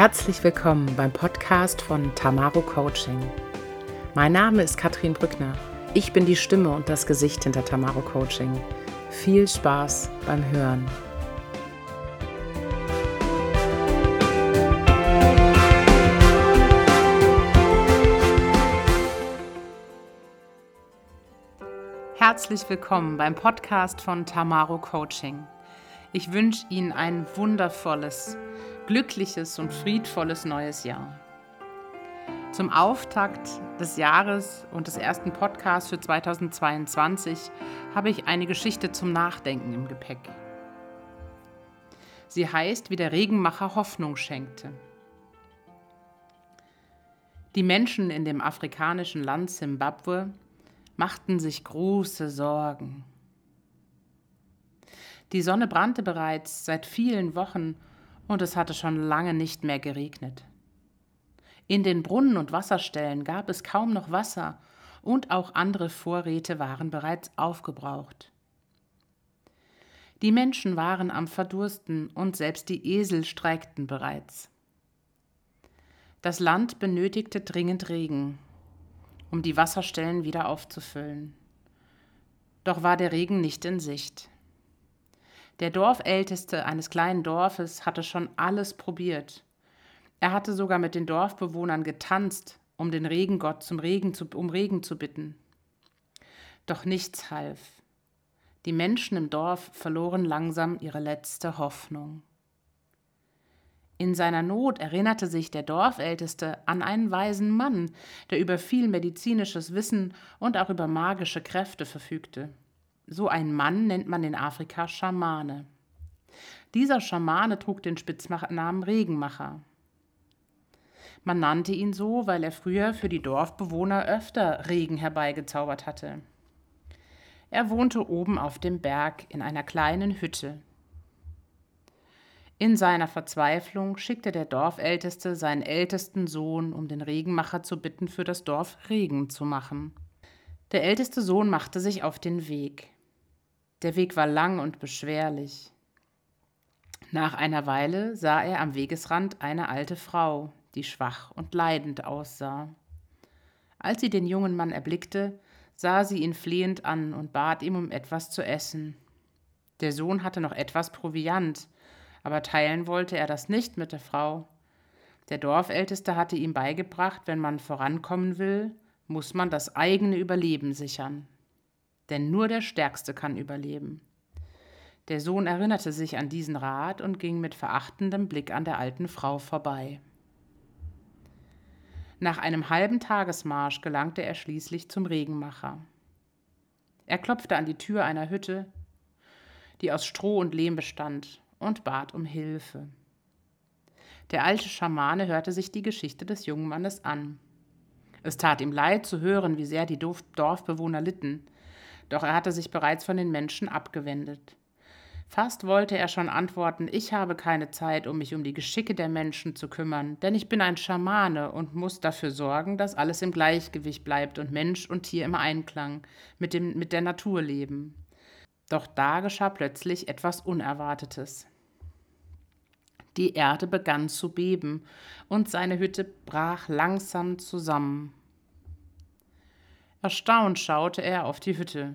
Herzlich willkommen beim Podcast von Tamaro Coaching. Mein Name ist Katrin Brückner. Ich bin die Stimme und das Gesicht hinter Tamaro Coaching. Viel Spaß beim Hören. Herzlich willkommen beim Podcast von Tamaro Coaching. Ich wünsche Ihnen ein wundervolles, glückliches und friedvolles neues Jahr. Zum Auftakt des Jahres und des ersten Podcasts für 2022 habe ich eine Geschichte zum Nachdenken im Gepäck. Sie heißt, wie der Regenmacher Hoffnung schenkte. Die Menschen in dem afrikanischen Land Simbabwe machten sich große Sorgen. Die Sonne brannte bereits seit vielen Wochen und es hatte schon lange nicht mehr geregnet. In den Brunnen und Wasserstellen gab es kaum noch Wasser und auch andere Vorräte waren bereits aufgebraucht. Die Menschen waren am Verdursten und selbst die Esel streikten bereits. Das Land benötigte dringend Regen, um die Wasserstellen wieder aufzufüllen. Doch war der Regen nicht in Sicht. Der Dorfälteste eines kleinen Dorfes hatte schon alles probiert. Er hatte sogar mit den Dorfbewohnern getanzt, um den Regengott zum Regen zu, um Regen zu bitten. Doch nichts half. Die Menschen im Dorf verloren langsam ihre letzte Hoffnung. In seiner Not erinnerte sich der Dorfälteste an einen weisen Mann, der über viel medizinisches Wissen und auch über magische Kräfte verfügte. So ein Mann nennt man in Afrika Schamane. Dieser Schamane trug den Spitznamen Regenmacher. Man nannte ihn so, weil er früher für die Dorfbewohner öfter Regen herbeigezaubert hatte. Er wohnte oben auf dem Berg in einer kleinen Hütte. In seiner Verzweiflung schickte der Dorfälteste seinen ältesten Sohn, um den Regenmacher zu bitten, für das Dorf Regen zu machen. Der älteste Sohn machte sich auf den Weg. Der Weg war lang und beschwerlich. Nach einer Weile sah er am Wegesrand eine alte Frau, die schwach und leidend aussah. Als sie den jungen Mann erblickte, sah sie ihn flehend an und bat ihm um etwas zu essen. Der Sohn hatte noch etwas Proviant, aber teilen wollte er das nicht mit der Frau. Der Dorfälteste hatte ihm beigebracht, wenn man vorankommen will, muss man das eigene Überleben sichern. Denn nur der Stärkste kann überleben. Der Sohn erinnerte sich an diesen Rat und ging mit verachtendem Blick an der alten Frau vorbei. Nach einem halben Tagesmarsch gelangte er schließlich zum Regenmacher. Er klopfte an die Tür einer Hütte, die aus Stroh und Lehm bestand, und bat um Hilfe. Der alte Schamane hörte sich die Geschichte des jungen Mannes an. Es tat ihm leid zu hören, wie sehr die Dorfbewohner litten, doch er hatte sich bereits von den Menschen abgewendet. Fast wollte er schon antworten, ich habe keine Zeit, um mich um die Geschicke der Menschen zu kümmern, denn ich bin ein Schamane und muss dafür sorgen, dass alles im Gleichgewicht bleibt und Mensch und Tier im Einklang mit, dem, mit der Natur leben. Doch da geschah plötzlich etwas Unerwartetes. Die Erde begann zu beben und seine Hütte brach langsam zusammen. Erstaunt schaute er auf die Hütte.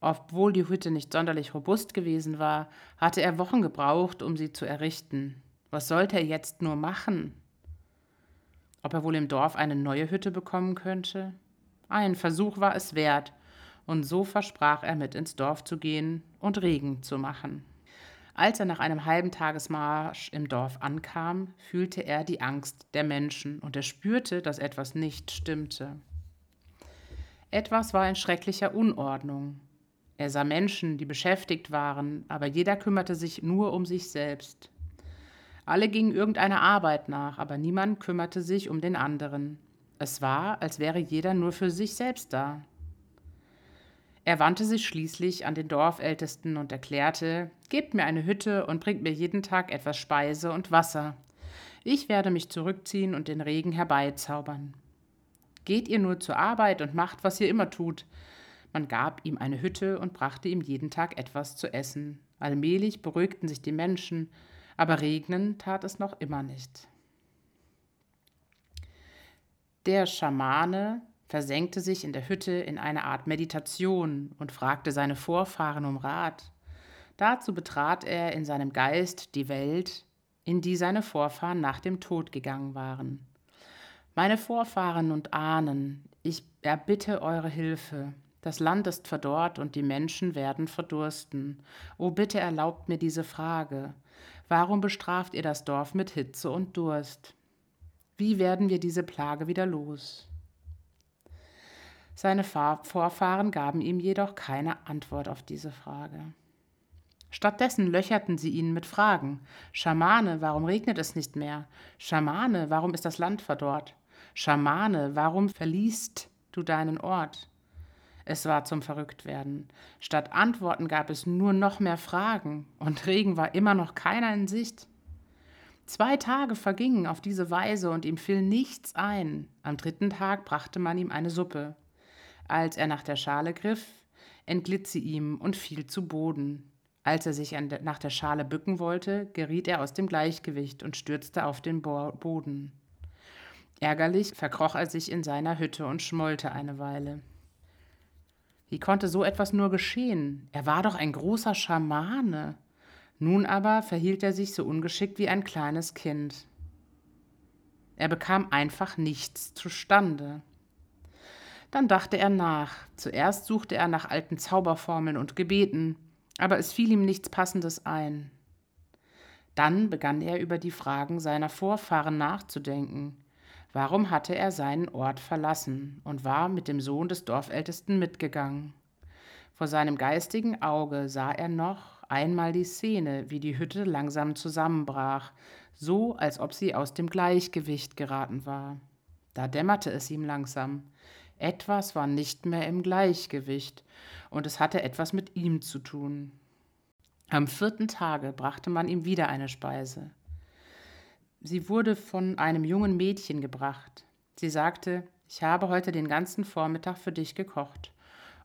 Obwohl die Hütte nicht sonderlich robust gewesen war, hatte er Wochen gebraucht, um sie zu errichten. Was sollte er jetzt nur machen? Ob er wohl im Dorf eine neue Hütte bekommen könnte? Ein Versuch war es wert, und so versprach er mit ins Dorf zu gehen und Regen zu machen. Als er nach einem halben Tagesmarsch im Dorf ankam, fühlte er die Angst der Menschen und er spürte, dass etwas nicht stimmte. Etwas war in schrecklicher Unordnung. Er sah Menschen, die beschäftigt waren, aber jeder kümmerte sich nur um sich selbst. Alle gingen irgendeiner Arbeit nach, aber niemand kümmerte sich um den anderen. Es war, als wäre jeder nur für sich selbst da. Er wandte sich schließlich an den Dorfältesten und erklärte, Gebt mir eine Hütte und bringt mir jeden Tag etwas Speise und Wasser. Ich werde mich zurückziehen und den Regen herbeizaubern. Geht ihr nur zur Arbeit und macht, was ihr immer tut, man gab ihm eine Hütte und brachte ihm jeden Tag etwas zu essen. Allmählich beruhigten sich die Menschen, aber regnen tat es noch immer nicht. Der Schamane versenkte sich in der Hütte in eine Art Meditation und fragte seine Vorfahren um Rat. Dazu betrat er in seinem Geist die Welt, in die seine Vorfahren nach dem Tod gegangen waren. Meine Vorfahren und Ahnen, ich erbitte eure Hilfe. Das Land ist verdorrt und die Menschen werden verdursten. O bitte erlaubt mir diese Frage. Warum bestraft ihr das Dorf mit Hitze und Durst? Wie werden wir diese Plage wieder los? Seine Vorfahren gaben ihm jedoch keine Antwort auf diese Frage. Stattdessen löcherten sie ihn mit Fragen. Schamane, warum regnet es nicht mehr? Schamane, warum ist das Land verdorrt? Schamane, warum verliest du deinen Ort? Es war zum Verrücktwerden. Statt Antworten gab es nur noch mehr Fragen, und Regen war immer noch keiner in Sicht. Zwei Tage vergingen auf diese Weise und ihm fiel nichts ein. Am dritten Tag brachte man ihm eine Suppe. Als er nach der Schale griff, entglitt sie ihm und fiel zu Boden. Als er sich nach der Schale bücken wollte, geriet er aus dem Gleichgewicht und stürzte auf den Bo Boden. Ärgerlich verkroch er sich in seiner Hütte und schmollte eine Weile. Wie konnte so etwas nur geschehen? Er war doch ein großer Schamane. Nun aber verhielt er sich so ungeschickt wie ein kleines Kind. Er bekam einfach nichts zustande. Dann dachte er nach. Zuerst suchte er nach alten Zauberformeln und Gebeten, aber es fiel ihm nichts Passendes ein. Dann begann er über die Fragen seiner Vorfahren nachzudenken. Warum hatte er seinen Ort verlassen und war mit dem Sohn des Dorfältesten mitgegangen? Vor seinem geistigen Auge sah er noch einmal die Szene, wie die Hütte langsam zusammenbrach, so als ob sie aus dem Gleichgewicht geraten war. Da dämmerte es ihm langsam. Etwas war nicht mehr im Gleichgewicht, und es hatte etwas mit ihm zu tun. Am vierten Tage brachte man ihm wieder eine Speise. Sie wurde von einem jungen Mädchen gebracht. Sie sagte, ich habe heute den ganzen Vormittag für dich gekocht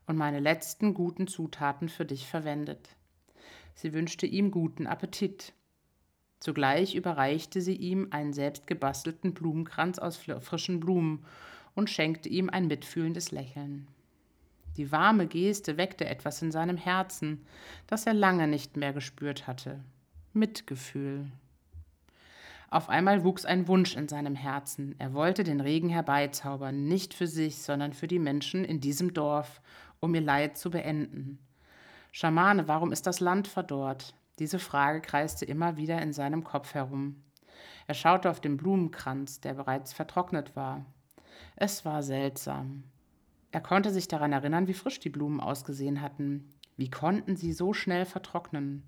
und meine letzten guten Zutaten für dich verwendet. Sie wünschte ihm guten Appetit. Zugleich überreichte sie ihm einen selbstgebastelten Blumenkranz aus frischen Blumen und schenkte ihm ein mitfühlendes Lächeln. Die warme Geste weckte etwas in seinem Herzen, das er lange nicht mehr gespürt hatte. Mitgefühl. Auf einmal wuchs ein Wunsch in seinem Herzen. Er wollte den Regen herbeizaubern, nicht für sich, sondern für die Menschen in diesem Dorf, um ihr Leid zu beenden. Schamane, warum ist das Land verdorrt? Diese Frage kreiste immer wieder in seinem Kopf herum. Er schaute auf den Blumenkranz, der bereits vertrocknet war. Es war seltsam. Er konnte sich daran erinnern, wie frisch die Blumen ausgesehen hatten. Wie konnten sie so schnell vertrocknen?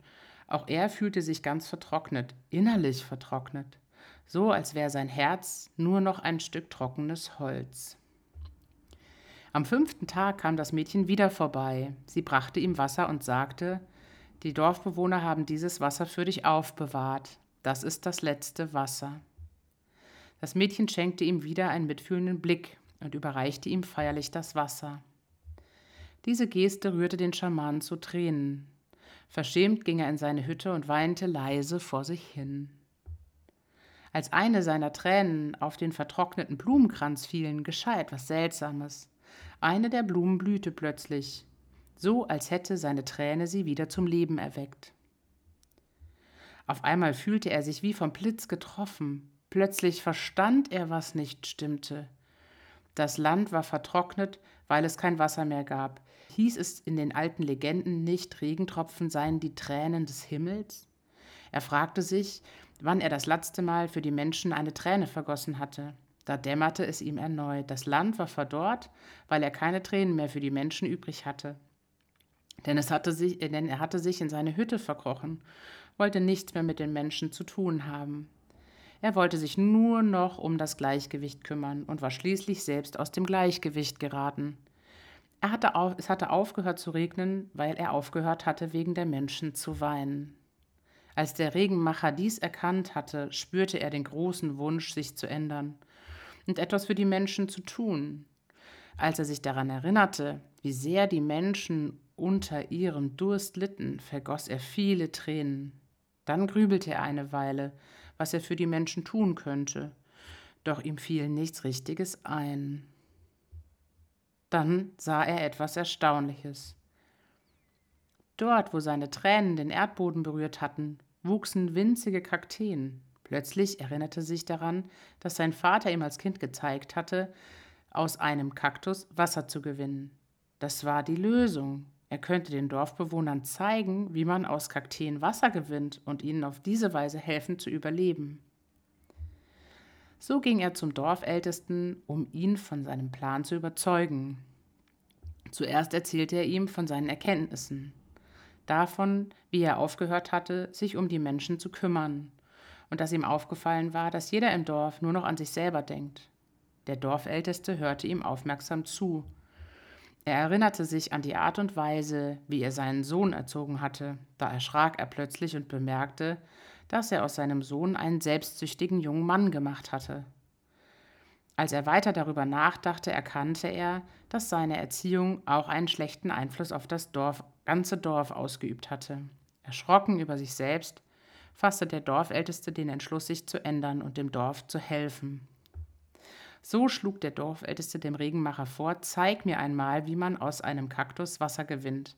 Auch er fühlte sich ganz vertrocknet, innerlich vertrocknet, so als wäre sein Herz nur noch ein Stück trockenes Holz. Am fünften Tag kam das Mädchen wieder vorbei. Sie brachte ihm Wasser und sagte, die Dorfbewohner haben dieses Wasser für dich aufbewahrt. Das ist das letzte Wasser. Das Mädchen schenkte ihm wieder einen mitfühlenden Blick und überreichte ihm feierlich das Wasser. Diese Geste rührte den Schamanen zu Tränen. Verschämt ging er in seine Hütte und weinte leise vor sich hin. Als eine seiner Tränen auf den vertrockneten Blumenkranz fielen, geschah etwas Seltsames. Eine der Blumen blühte plötzlich, so als hätte seine Träne sie wieder zum Leben erweckt. Auf einmal fühlte er sich wie vom Blitz getroffen. Plötzlich verstand er, was nicht stimmte. Das Land war vertrocknet, weil es kein Wasser mehr gab. Hieß es in den alten Legenden nicht, Regentropfen seien die Tränen des Himmels? Er fragte sich, wann er das letzte Mal für die Menschen eine Träne vergossen hatte. Da dämmerte es ihm erneut. Das Land war verdorrt, weil er keine Tränen mehr für die Menschen übrig hatte. Denn, es hatte sich, denn er hatte sich in seine Hütte verkrochen, wollte nichts mehr mit den Menschen zu tun haben. Er wollte sich nur noch um das Gleichgewicht kümmern und war schließlich selbst aus dem Gleichgewicht geraten. Er hatte auf, es hatte aufgehört zu regnen, weil er aufgehört hatte, wegen der Menschen zu weinen. Als der Regenmacher dies erkannt hatte, spürte er den großen Wunsch, sich zu ändern und etwas für die Menschen zu tun. Als er sich daran erinnerte, wie sehr die Menschen unter ihrem Durst litten, vergoss er viele Tränen. Dann grübelte er eine Weile, was er für die Menschen tun könnte. doch ihm fiel nichts Richtiges ein. Dann sah er etwas Erstaunliches. Dort, wo seine Tränen den Erdboden berührt hatten, wuchsen winzige Kakteen. Plötzlich erinnerte sich daran, dass sein Vater ihm als Kind gezeigt hatte, aus einem Kaktus Wasser zu gewinnen. Das war die Lösung. Er könnte den Dorfbewohnern zeigen, wie man aus Kakteen Wasser gewinnt und ihnen auf diese Weise helfen zu überleben. So ging er zum Dorfältesten, um ihn von seinem Plan zu überzeugen. Zuerst erzählte er ihm von seinen Erkenntnissen, davon, wie er aufgehört hatte, sich um die Menschen zu kümmern, und dass ihm aufgefallen war, dass jeder im Dorf nur noch an sich selber denkt. Der Dorfälteste hörte ihm aufmerksam zu. Er erinnerte sich an die Art und Weise, wie er seinen Sohn erzogen hatte. Da erschrak er plötzlich und bemerkte, dass er aus seinem Sohn einen selbstsüchtigen jungen Mann gemacht hatte. Als er weiter darüber nachdachte, erkannte er, dass seine Erziehung auch einen schlechten Einfluss auf das Dorf, ganze Dorf ausgeübt hatte. Erschrocken über sich selbst, fasste der Dorfälteste den Entschluss, sich zu ändern und dem Dorf zu helfen. So schlug der Dorfälteste dem Regenmacher vor, zeig mir einmal, wie man aus einem Kaktus Wasser gewinnt.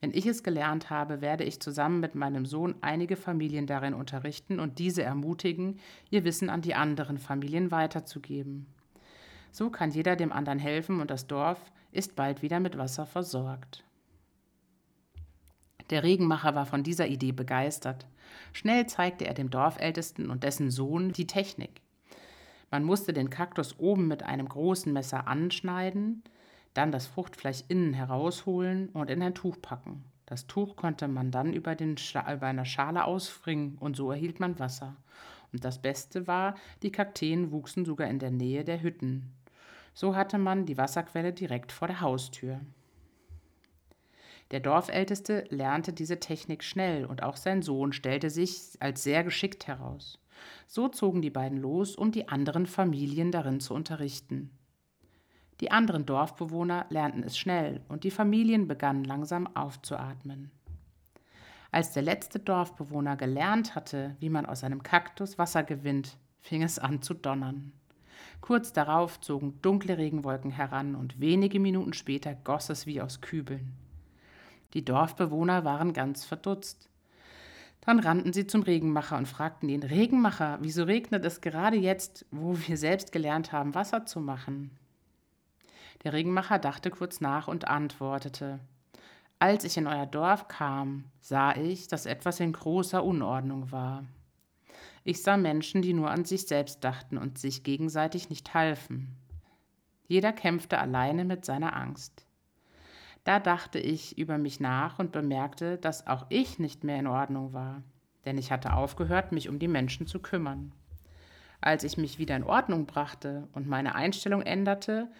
Wenn ich es gelernt habe, werde ich zusammen mit meinem Sohn einige Familien darin unterrichten und diese ermutigen, ihr Wissen an die anderen Familien weiterzugeben. So kann jeder dem anderen helfen und das Dorf ist bald wieder mit Wasser versorgt. Der Regenmacher war von dieser Idee begeistert. Schnell zeigte er dem Dorfältesten und dessen Sohn die Technik. Man musste den Kaktus oben mit einem großen Messer anschneiden, dann das Fruchtfleisch innen herausholen und in ein Tuch packen. Das Tuch konnte man dann über, den über eine Schale ausfringen und so erhielt man Wasser. Und das Beste war, die Kakteen wuchsen sogar in der Nähe der Hütten. So hatte man die Wasserquelle direkt vor der Haustür. Der Dorfälteste lernte diese Technik schnell und auch sein Sohn stellte sich als sehr geschickt heraus. So zogen die beiden los, um die anderen Familien darin zu unterrichten. Die anderen Dorfbewohner lernten es schnell und die Familien begannen langsam aufzuatmen. Als der letzte Dorfbewohner gelernt hatte, wie man aus einem Kaktus Wasser gewinnt, fing es an zu donnern. Kurz darauf zogen dunkle Regenwolken heran und wenige Minuten später goss es wie aus Kübeln. Die Dorfbewohner waren ganz verdutzt. Dann rannten sie zum Regenmacher und fragten den Regenmacher, wieso regnet es gerade jetzt, wo wir selbst gelernt haben, Wasser zu machen? Der Regenmacher dachte kurz nach und antwortete Als ich in euer Dorf kam, sah ich, dass etwas in großer Unordnung war. Ich sah Menschen, die nur an sich selbst dachten und sich gegenseitig nicht halfen. Jeder kämpfte alleine mit seiner Angst. Da dachte ich über mich nach und bemerkte, dass auch ich nicht mehr in Ordnung war, denn ich hatte aufgehört, mich um die Menschen zu kümmern. Als ich mich wieder in Ordnung brachte und meine Einstellung änderte,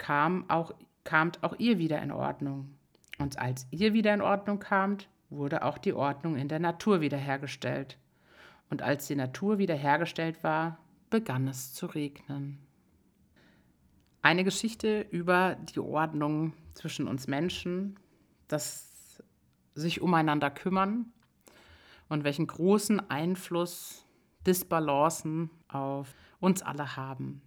kam auch, kamt auch ihr wieder in Ordnung. Und als ihr wieder in Ordnung kamt, wurde auch die Ordnung in der Natur wiederhergestellt. Und als die Natur wiederhergestellt war, begann es zu regnen. Eine Geschichte über die Ordnung zwischen uns Menschen, das sich umeinander kümmern und welchen großen Einfluss Disbalancen auf uns alle haben.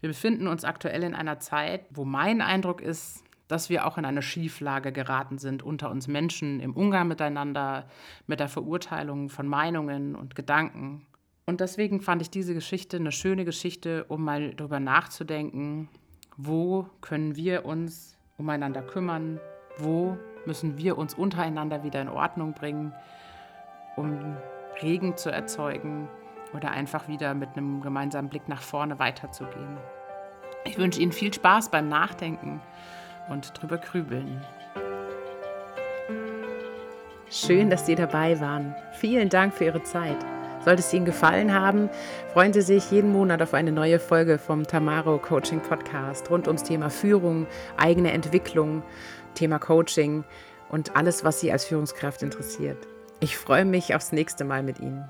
Wir befinden uns aktuell in einer Zeit, wo mein Eindruck ist, dass wir auch in eine Schieflage geraten sind unter uns Menschen im Umgang miteinander, mit der Verurteilung von Meinungen und Gedanken. Und deswegen fand ich diese Geschichte eine schöne Geschichte, um mal darüber nachzudenken, wo können wir uns umeinander kümmern, wo müssen wir uns untereinander wieder in Ordnung bringen, um Regen zu erzeugen oder einfach wieder mit einem gemeinsamen Blick nach vorne weiterzugehen. Ich wünsche Ihnen viel Spaß beim Nachdenken und drüber grübeln. Schön, dass Sie dabei waren. Vielen Dank für Ihre Zeit. Sollte es Ihnen gefallen haben, freuen Sie sich jeden Monat auf eine neue Folge vom Tamaro Coaching Podcast rund ums Thema Führung, eigene Entwicklung, Thema Coaching und alles, was Sie als Führungskraft interessiert. Ich freue mich aufs nächste Mal mit Ihnen.